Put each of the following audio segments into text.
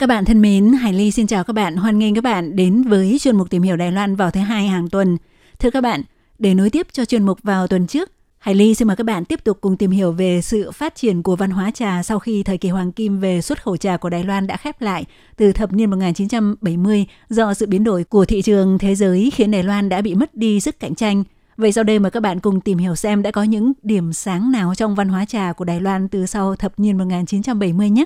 Các bạn thân mến, Hải Ly xin chào các bạn, hoan nghênh các bạn đến với chuyên mục tìm hiểu Đài Loan vào thứ hai hàng tuần. Thưa các bạn, để nối tiếp cho chuyên mục vào tuần trước, Hải Ly xin mời các bạn tiếp tục cùng tìm hiểu về sự phát triển của văn hóa trà sau khi thời kỳ hoàng kim về xuất khẩu trà của Đài Loan đã khép lại từ thập niên 1970 do sự biến đổi của thị trường thế giới khiến Đài Loan đã bị mất đi sức cạnh tranh. Vậy sau đây mời các bạn cùng tìm hiểu xem đã có những điểm sáng nào trong văn hóa trà của Đài Loan từ sau thập niên 1970 nhé.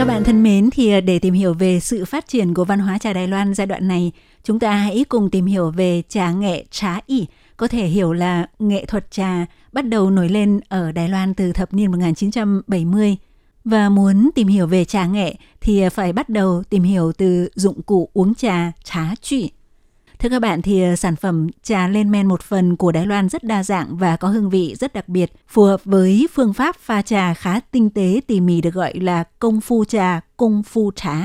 Các bạn thân mến, thì để tìm hiểu về sự phát triển của văn hóa trà Đài Loan giai đoạn này, chúng ta hãy cùng tìm hiểu về trà nghệ trá ỉ, có thể hiểu là nghệ thuật trà bắt đầu nổi lên ở Đài Loan từ thập niên 1970. Và muốn tìm hiểu về trà nghệ thì phải bắt đầu tìm hiểu từ dụng cụ uống trà trá trụy. Thưa các bạn thì ờ, sản phẩm trà lên men một phần của Đài Loan rất đa dạng và có hương vị rất đặc biệt, phù hợp với phương pháp pha trà khá tinh tế tỉ mỉ được gọi là công phu trà, công phu trá.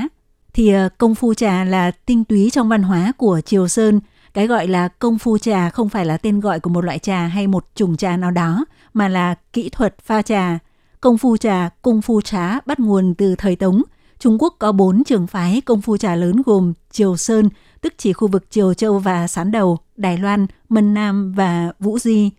Thì ờ, công phu trà là tinh túy trong văn hóa của Triều Sơn. Cái gọi là công phu trà không phải là tên gọi của một loại trà hay một chủng trà nào đó, mà là kỹ thuật pha trà. Công phu trà, công phu trá bắt nguồn từ thời Tống. Trung Quốc có bốn trường phái công phu trà lớn gồm Triều Sơn, tức chỉ khu vực Triều Châu và Sán Đầu, Đài Loan, Mân Nam và Vũ Di.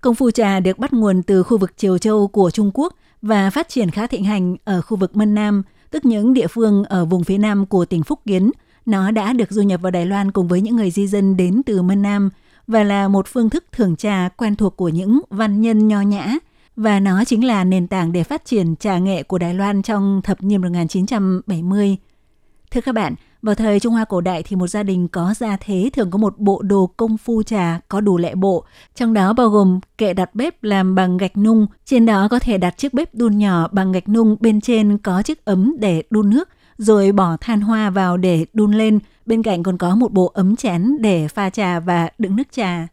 Công phu trà được bắt nguồn từ khu vực Triều Châu của Trung Quốc và phát triển khá thịnh hành ở khu vực Mân Nam, tức những địa phương ở vùng phía nam của tỉnh Phúc Kiến. Nó đã được du nhập vào Đài Loan cùng với những người di dân đến từ Mân Nam và là một phương thức thưởng trà quen thuộc của những văn nhân nho nhã, và nó chính là nền tảng để phát triển trà nghệ của Đài Loan trong thập niên 1970. Thưa các bạn, vào thời Trung Hoa cổ đại thì một gia đình có gia thế thường có một bộ đồ công phu trà có đủ lệ bộ, trong đó bao gồm kệ đặt bếp làm bằng gạch nung, trên đó có thể đặt chiếc bếp đun nhỏ bằng gạch nung, bên trên có chiếc ấm để đun nước, rồi bỏ than hoa vào để đun lên, bên cạnh còn có một bộ ấm chén để pha trà và đựng nước trà.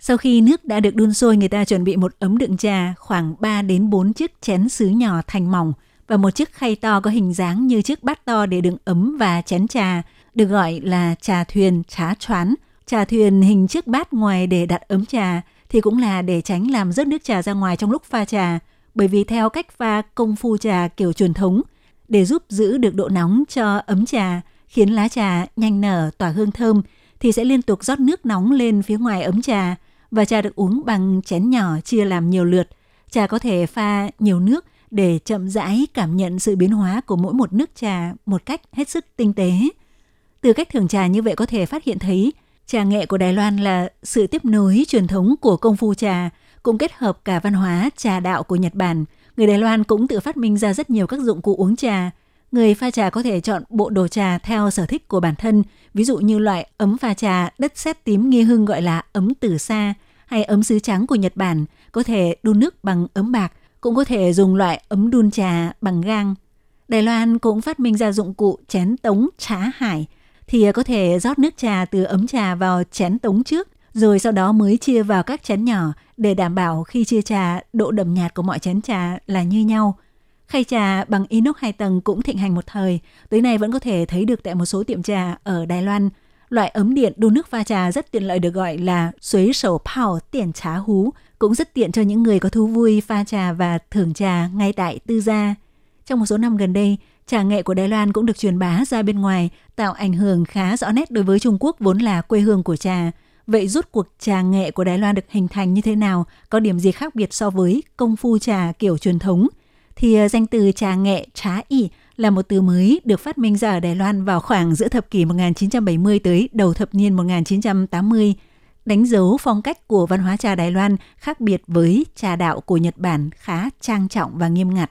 Sau khi nước đã được đun sôi, người ta chuẩn bị một ấm đựng trà, khoảng 3 đến 4 chiếc chén sứ nhỏ thành mỏng và một chiếc khay to có hình dáng như chiếc bát to để đựng ấm và chén trà, được gọi là trà thuyền, trá choán. Trà thuyền hình chiếc bát ngoài để đặt ấm trà thì cũng là để tránh làm rớt nước trà ra ngoài trong lúc pha trà, bởi vì theo cách pha công phu trà kiểu truyền thống, để giúp giữ được độ nóng cho ấm trà, khiến lá trà nhanh nở, tỏa hương thơm, thì sẽ liên tục rót nước nóng lên phía ngoài ấm trà và trà được uống bằng chén nhỏ chia làm nhiều lượt. Trà có thể pha nhiều nước để chậm rãi cảm nhận sự biến hóa của mỗi một nước trà một cách hết sức tinh tế. Từ cách thưởng trà như vậy có thể phát hiện thấy trà nghệ của Đài Loan là sự tiếp nối truyền thống của công phu trà, cũng kết hợp cả văn hóa trà đạo của Nhật Bản. Người Đài Loan cũng tự phát minh ra rất nhiều các dụng cụ uống trà. Người pha trà có thể chọn bộ đồ trà theo sở thích của bản thân, ví dụ như loại ấm pha trà đất sét tím nghi hưng gọi là ấm tử sa, hay ấm sứ trắng của Nhật Bản có thể đun nước bằng ấm bạc, cũng có thể dùng loại ấm đun trà bằng gang. Đài Loan cũng phát minh ra dụng cụ chén tống trá hải, thì có thể rót nước trà từ ấm trà vào chén tống trước, rồi sau đó mới chia vào các chén nhỏ để đảm bảo khi chia trà độ đậm nhạt của mọi chén trà là như nhau. Khay trà bằng inox hai tầng cũng thịnh hành một thời, tới nay vẫn có thể thấy được tại một số tiệm trà ở Đài Loan – Loại ấm điện đun nước pha trà rất tiện lợi được gọi là suối sầu pao tiền trá hú, cũng rất tiện cho những người có thú vui pha trà và thưởng trà ngay tại tư gia. Trong một số năm gần đây, trà nghệ của Đài Loan cũng được truyền bá ra bên ngoài, tạo ảnh hưởng khá rõ nét đối với Trung Quốc vốn là quê hương của trà. Vậy rút cuộc trà nghệ của Đài Loan được hình thành như thế nào? Có điểm gì khác biệt so với công phu trà kiểu truyền thống? Thì ờ, danh từ trà nghệ, trá y là một từ mới được phát minh ra ở Đài Loan vào khoảng giữa thập kỷ 1970 tới đầu thập niên 1980 đánh dấu phong cách của văn hóa trà Đài Loan khác biệt với trà đạo của Nhật Bản khá trang trọng và nghiêm ngặt.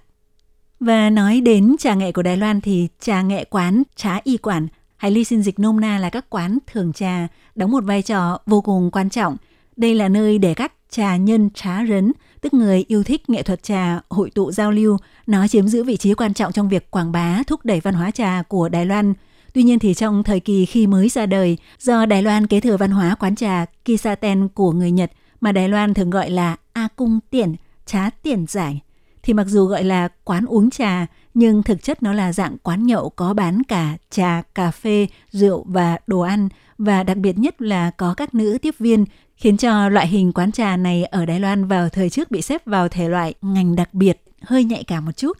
Và nói đến trà nghệ của Đài Loan thì trà nghệ quán, trà y quản hay ly xin dịch nôm na là các quán thường trà đóng một vai trò vô cùng quan trọng. Đây là nơi để các trà nhân trá rấn, tức người yêu thích nghệ thuật trà, hội tụ giao lưu. Nó chiếm giữ vị trí quan trọng trong việc quảng bá, thúc đẩy văn hóa trà của Đài Loan. Tuy nhiên thì trong thời kỳ khi mới ra đời, do Đài Loan kế thừa văn hóa quán trà Kisaten của người Nhật mà Đài Loan thường gọi là A Cung Tiện, trá tiền giải, thì mặc dù gọi là quán uống trà, nhưng thực chất nó là dạng quán nhậu có bán cả trà, cà phê, rượu và đồ ăn và đặc biệt nhất là có các nữ tiếp viên khiến cho loại hình quán trà này ở Đài Loan vào thời trước bị xếp vào thể loại ngành đặc biệt, hơi nhạy cảm một chút.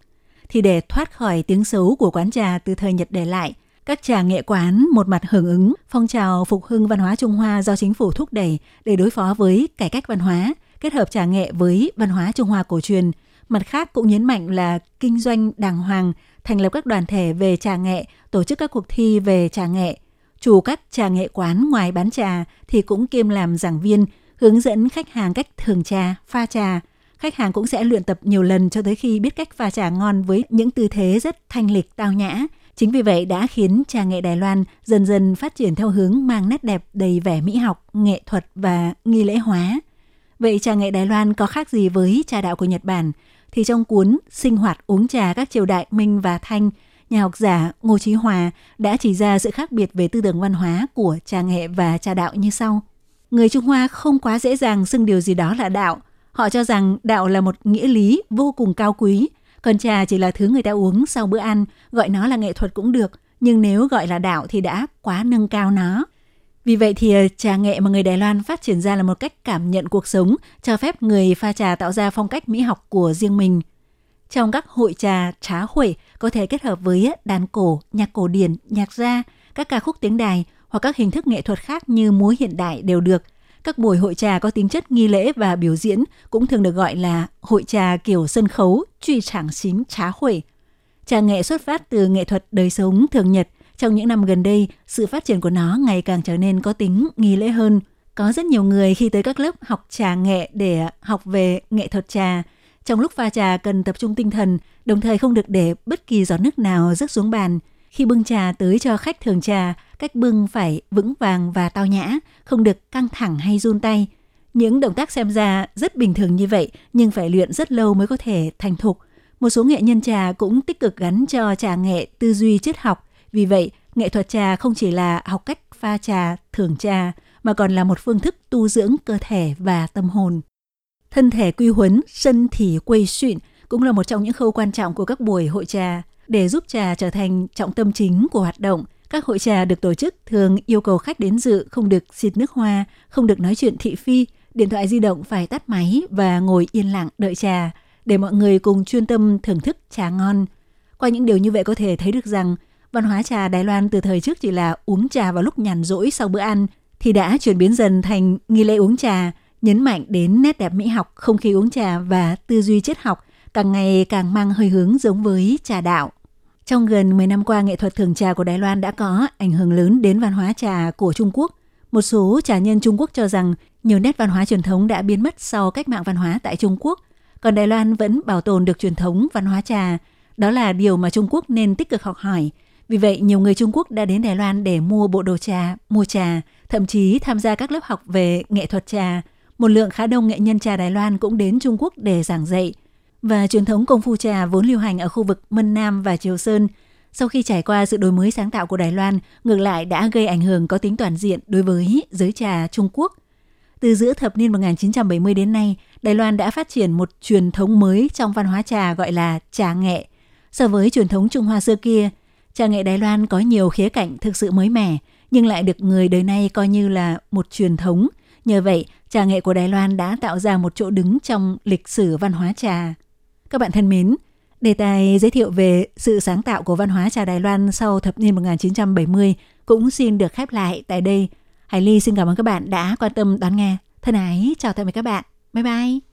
Thì để thoát khỏi tiếng xấu của quán trà từ thời Nhật để lại, các trà nghệ quán một mặt hưởng ứng phong trào phục hưng văn hóa Trung Hoa do chính phủ thúc đẩy để đối phó với cải cách văn hóa, kết hợp trà nghệ với văn hóa Trung Hoa cổ truyền. Mặt khác cũng nhấn mạnh là kinh doanh đàng hoàng, thành lập các đoàn thể về trà nghệ, tổ chức các cuộc thi về trà nghệ. Chủ các trà nghệ quán ngoài bán trà thì cũng kiêm làm giảng viên, hướng dẫn khách hàng cách thường trà, pha trà. Khách hàng cũng sẽ luyện tập nhiều lần cho tới khi biết cách pha trà ngon với những tư thế rất thanh lịch tao nhã, Chính vì vậy đã khiến trà nghệ Đài Loan dần dần phát triển theo hướng mang nét đẹp đầy vẻ mỹ học, nghệ thuật và nghi lễ hóa. Vậy trà nghệ Đài Loan có khác gì với trà đạo của Nhật Bản? Thì trong cuốn Sinh hoạt uống trà các triều đại Minh và Thanh, nhà học giả Ngô Chí Hòa đã chỉ ra sự khác biệt về tư tưởng văn hóa của trà nghệ và trà đạo như sau. Người Trung Hoa không quá dễ dàng xưng điều gì đó là đạo. Họ cho rằng đạo là một nghĩa lý vô cùng cao quý, còn trà chỉ là thứ người ta uống sau bữa ăn, gọi nó là nghệ thuật cũng được, nhưng nếu gọi là đạo thì đã quá nâng cao nó. Vì vậy thì ờ, trà nghệ mà người Đài Loan phát triển ra là một cách cảm nhận cuộc sống, cho phép người pha trà tạo ra phong cách mỹ học của riêng mình. Trong các hội trà trá huệ có thể kết hợp với ờ, đàn cổ, nhạc cổ điển, nhạc gia, các ca khúc tiếng đài hoặc các hình thức nghệ thuật khác như múa hiện đại đều được, các buổi hội trà có tính chất nghi lễ và biểu diễn cũng thường được gọi là hội trà kiểu sân khấu, truy trảng xín trá huệ. Trà nghệ xuất phát từ nghệ thuật đời sống thường nhật. Trong những năm gần đây, sự phát triển của nó ngày càng trở nên có tính nghi lễ hơn. Có rất nhiều người khi tới các lớp học trà nghệ để học về nghệ thuật trà. Trong lúc pha trà cần tập trung tinh thần, đồng thời không được để bất kỳ giọt nước nào rớt xuống bàn – khi bưng trà tới cho khách thường trà, cách bưng phải vững vàng và tao nhã, không được căng thẳng hay run tay. Những động tác xem ra rất bình thường như vậy, nhưng phải luyện rất lâu mới có thể thành thục. Một số nghệ nhân trà cũng tích cực gắn cho trà nghệ tư duy triết học. Vì vậy, nghệ thuật trà không chỉ là học cách pha trà, thưởng trà, mà còn là một phương thức tu dưỡng cơ thể và tâm hồn. Thân thể quy huấn, sân thì quây xuyện cũng là một trong những khâu quan trọng của các buổi hội trà. Để giúp trà trở thành trọng tâm chính của hoạt động, các hội trà được tổ chức thường yêu cầu khách đến dự không được xịt nước hoa, không được nói chuyện thị phi, điện thoại di động phải tắt máy và ngồi yên lặng đợi trà để mọi người cùng chuyên tâm thưởng thức trà ngon. Qua những điều như vậy có thể thấy được rằng văn hóa trà Đài Loan từ thời trước chỉ là uống trà vào lúc nhàn rỗi sau bữa ăn thì đã chuyển biến dần thành nghi lễ uống trà, nhấn mạnh đến nét đẹp mỹ học, không khí uống trà và tư duy triết học càng ngày càng mang hơi hướng giống với trà đạo. Trong gần 10 năm qua, nghệ thuật thưởng trà của Đài Loan đã có ảnh hưởng lớn đến văn hóa trà của Trung Quốc. Một số trà nhân Trung Quốc cho rằng nhiều nét văn hóa truyền thống đã biến mất sau cách mạng văn hóa tại Trung Quốc, còn Đài Loan vẫn bảo tồn được truyền thống văn hóa trà. Đó là điều mà Trung Quốc nên tích cực học hỏi. Vì vậy, nhiều người Trung Quốc đã đến Đài Loan để mua bộ đồ trà, mua trà, thậm chí tham gia các lớp học về nghệ thuật trà. Một lượng khá đông nghệ nhân trà Đài Loan cũng đến Trung Quốc để giảng dạy – và truyền thống công phu trà vốn lưu hành ở khu vực Mân Nam và Triều Sơn, sau khi trải qua sự đổi mới sáng tạo của Đài Loan, ngược lại đã gây ảnh hưởng có tính toàn diện đối với giới trà Trung Quốc. Từ giữa thập niên 1970 đến nay, Đài Loan đã phát triển một truyền thống mới trong văn hóa trà gọi là trà nghệ. So với truyền thống Trung Hoa xưa kia, trà nghệ Đài Loan có nhiều khía cạnh thực sự mới mẻ, nhưng lại được người đời nay coi như là một truyền thống. Nhờ vậy, trà nghệ của Đài Loan đã tạo ra một chỗ đứng trong lịch sử văn hóa trà. Các bạn thân mến, đề tài giới thiệu về sự sáng tạo của văn hóa trà Đài Loan sau thập niên 1970 cũng xin được khép lại tại đây. Hải Ly xin cảm ơn các bạn đã quan tâm đón nghe. Thân ái, chào tạm biệt các bạn. Bye bye.